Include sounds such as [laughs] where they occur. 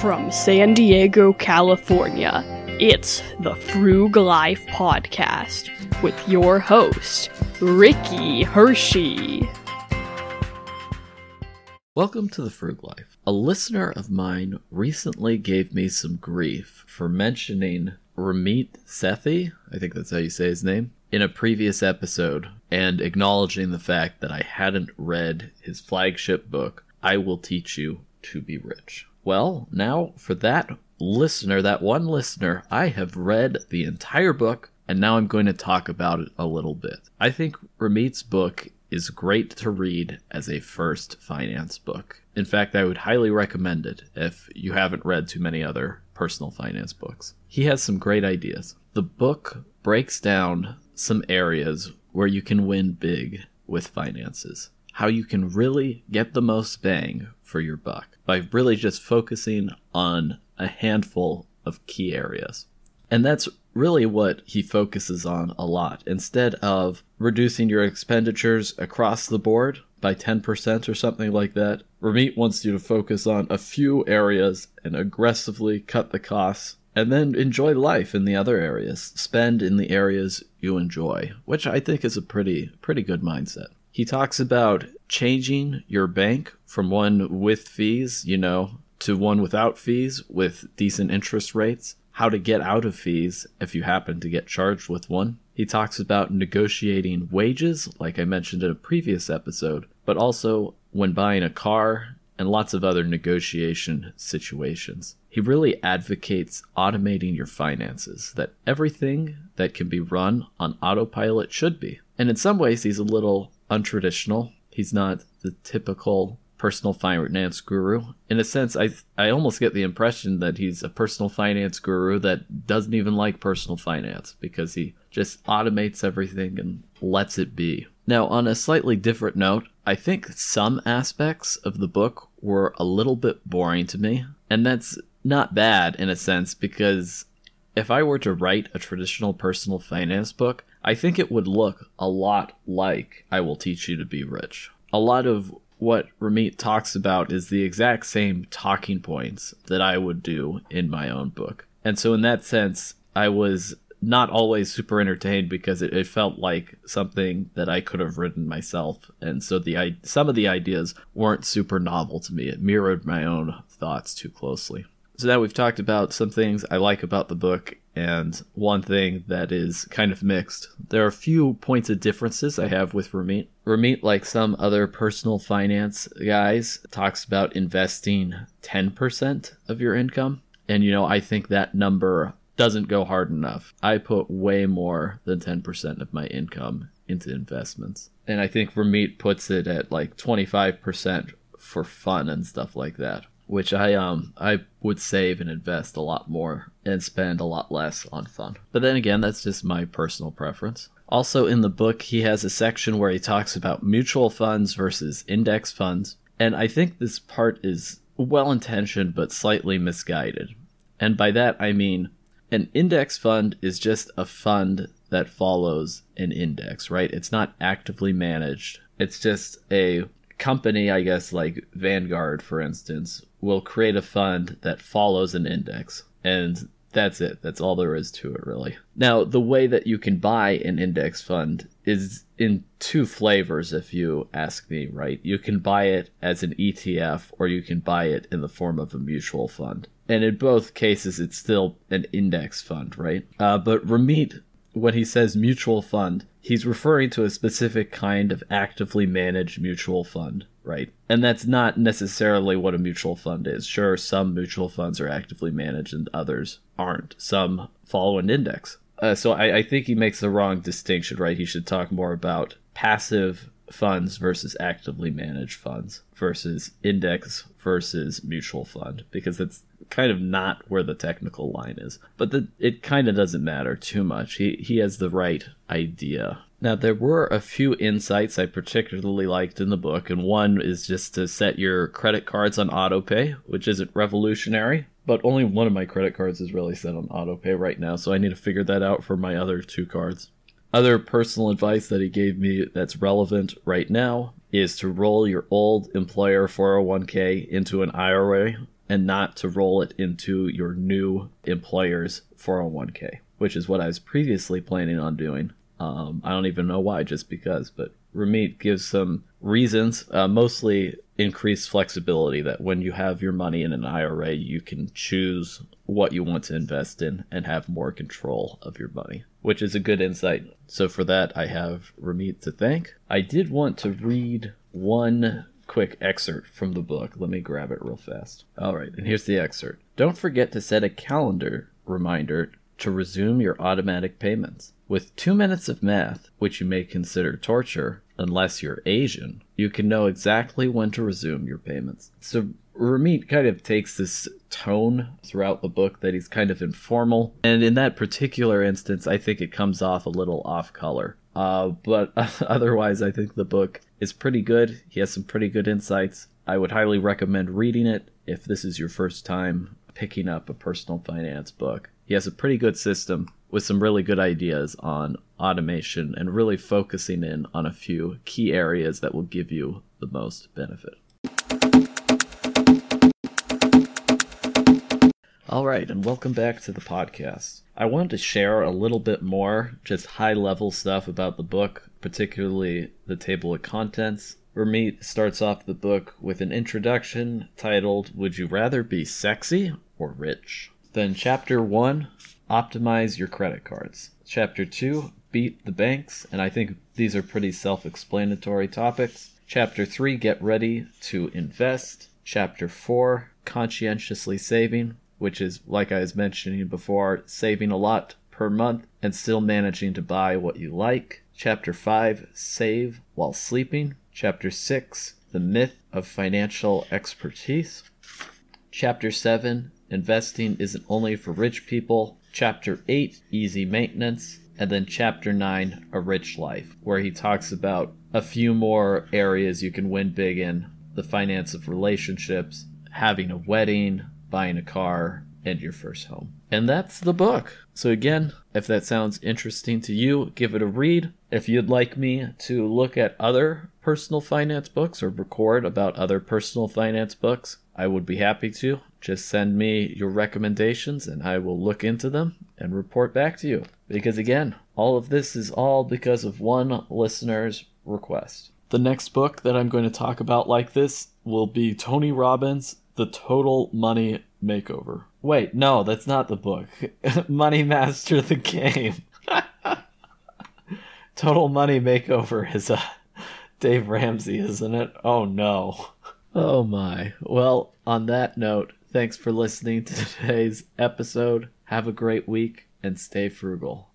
From San Diego, California, it's the Frug Life Podcast with your host, Ricky Hershey. Welcome to the Frug Life. A listener of mine recently gave me some grief for mentioning Ramit Sethi, I think that's how you say his name, in a previous episode and acknowledging the fact that I hadn't read his flagship book, I Will Teach You to Be Rich. Well, now for that listener, that one listener, I have read the entire book and now I'm going to talk about it a little bit. I think Ramit's book is great to read as a first finance book. In fact, I would highly recommend it if you haven't read too many other personal finance books. He has some great ideas. The book breaks down some areas where you can win big with finances. How you can really get the most bang for your buck by really just focusing on a handful of key areas. And that's really what he focuses on a lot. Instead of reducing your expenditures across the board by 10% or something like that, Ramit wants you to focus on a few areas and aggressively cut the costs and then enjoy life in the other areas. Spend in the areas you enjoy, which I think is a pretty pretty good mindset. He talks about changing your bank from one with fees, you know, to one without fees with decent interest rates, how to get out of fees if you happen to get charged with one. He talks about negotiating wages, like I mentioned in a previous episode, but also when buying a car and lots of other negotiation situations. He really advocates automating your finances, that everything that can be run on autopilot should be. And in some ways, he's a little untraditional. He's not the typical personal finance guru. In a sense, I I almost get the impression that he's a personal finance guru that doesn't even like personal finance because he just automates everything and lets it be. Now, on a slightly different note, I think some aspects of the book were a little bit boring to me, and that's not bad in a sense because if I were to write a traditional personal finance book, I think it would look a lot like I Will Teach You to Be Rich. A lot of what Ramit talks about is the exact same talking points that I would do in my own book. And so, in that sense, I was not always super entertained because it, it felt like something that I could have written myself. And so, the some of the ideas weren't super novel to me. It mirrored my own thoughts too closely. So now we've talked about some things I like about the book and one thing that is kind of mixed. There are a few points of differences I have with Ramit. Ramit, like some other personal finance guys, talks about investing 10% of your income. And, you know, I think that number doesn't go hard enough. I put way more than 10% of my income into investments. And I think Ramit puts it at like 25% for fun and stuff like that which I um I would save and invest a lot more and spend a lot less on fun. But then again, that's just my personal preference. Also in the book, he has a section where he talks about mutual funds versus index funds, and I think this part is well intentioned but slightly misguided. And by that I mean an index fund is just a fund that follows an index, right? It's not actively managed. It's just a company, I guess, like Vanguard, for instance, will create a fund that follows an index. And that's it. That's all there is to it, really. Now, the way that you can buy an index fund is in two flavors, if you ask me, right? You can buy it as an ETF or you can buy it in the form of a mutual fund. And in both cases, it's still an index fund, right? Uh, but Ramit, when he says mutual fund, he's referring to a specific kind of actively managed mutual fund right? And that's not necessarily what a mutual fund is. Sure, some mutual funds are actively managed and others aren't. Some follow an index. Uh, so I, I think he makes the wrong distinction, right? He should talk more about passive funds versus actively managed funds versus index versus mutual fund because it's kind of not where the technical line is. But the, it kind of doesn't matter too much. He he has the right idea now, there were a few insights I particularly liked in the book, and one is just to set your credit cards on autopay, which isn't revolutionary, but only one of my credit cards is really set on autopay right now, so I need to figure that out for my other two cards. Other personal advice that he gave me that's relevant right now is to roll your old employer 401k into an IRA and not to roll it into your new employer's 401k, which is what I was previously planning on doing. Um, I don't even know why, just because, but Ramit gives some reasons, uh, mostly increased flexibility that when you have your money in an IRA, you can choose what you want to invest in and have more control of your money, which is a good insight. So, for that, I have Ramit to thank. I did want to read one quick excerpt from the book. Let me grab it real fast. All right, and here's the excerpt. Don't forget to set a calendar reminder to resume your automatic payments. With two minutes of math, which you may consider torture, unless you're Asian, you can know exactly when to resume your payments. So Ramit kind of takes this tone throughout the book that he's kind of informal, and in that particular instance, I think it comes off a little off color. Uh, but [laughs] otherwise, I think the book is pretty good. He has some pretty good insights. I would highly recommend reading it if this is your first time picking up a personal finance book. He has a pretty good system with some really good ideas on automation and really focusing in on a few key areas that will give you the most benefit. All right, and welcome back to the podcast. I wanted to share a little bit more, just high level stuff about the book, particularly the table of contents. Ramit starts off the book with an introduction titled, Would You Rather Be Sexy or Rich? Then, chapter 1 Optimize Your Credit Cards. Chapter 2 Beat the Banks, and I think these are pretty self explanatory topics. Chapter 3 Get Ready to Invest. Chapter 4 Conscientiously Saving, which is, like I was mentioning before, saving a lot per month and still managing to buy what you like. Chapter 5 Save While Sleeping. Chapter 6 The Myth of Financial Expertise. Chapter 7 Investing isn't only for rich people. Chapter 8 Easy Maintenance. And then Chapter 9 A Rich Life, where he talks about a few more areas you can win big in the finance of relationships, having a wedding, buying a car, and your first home. And that's the book. So, again, if that sounds interesting to you, give it a read. If you'd like me to look at other personal finance books or record about other personal finance books, I would be happy to. Just send me your recommendations and I will look into them and report back to you. Because again, all of this is all because of one listener's request. The next book that I'm going to talk about like this will be Tony Robbins' The Total Money Makeover. Wait, no, that's not the book. [laughs] Money Master the Game. [laughs] Total Money Makeover is a Dave Ramsey, isn't it? Oh no. Oh my. Well, on that note, thanks for listening to today's episode. Have a great week and stay frugal.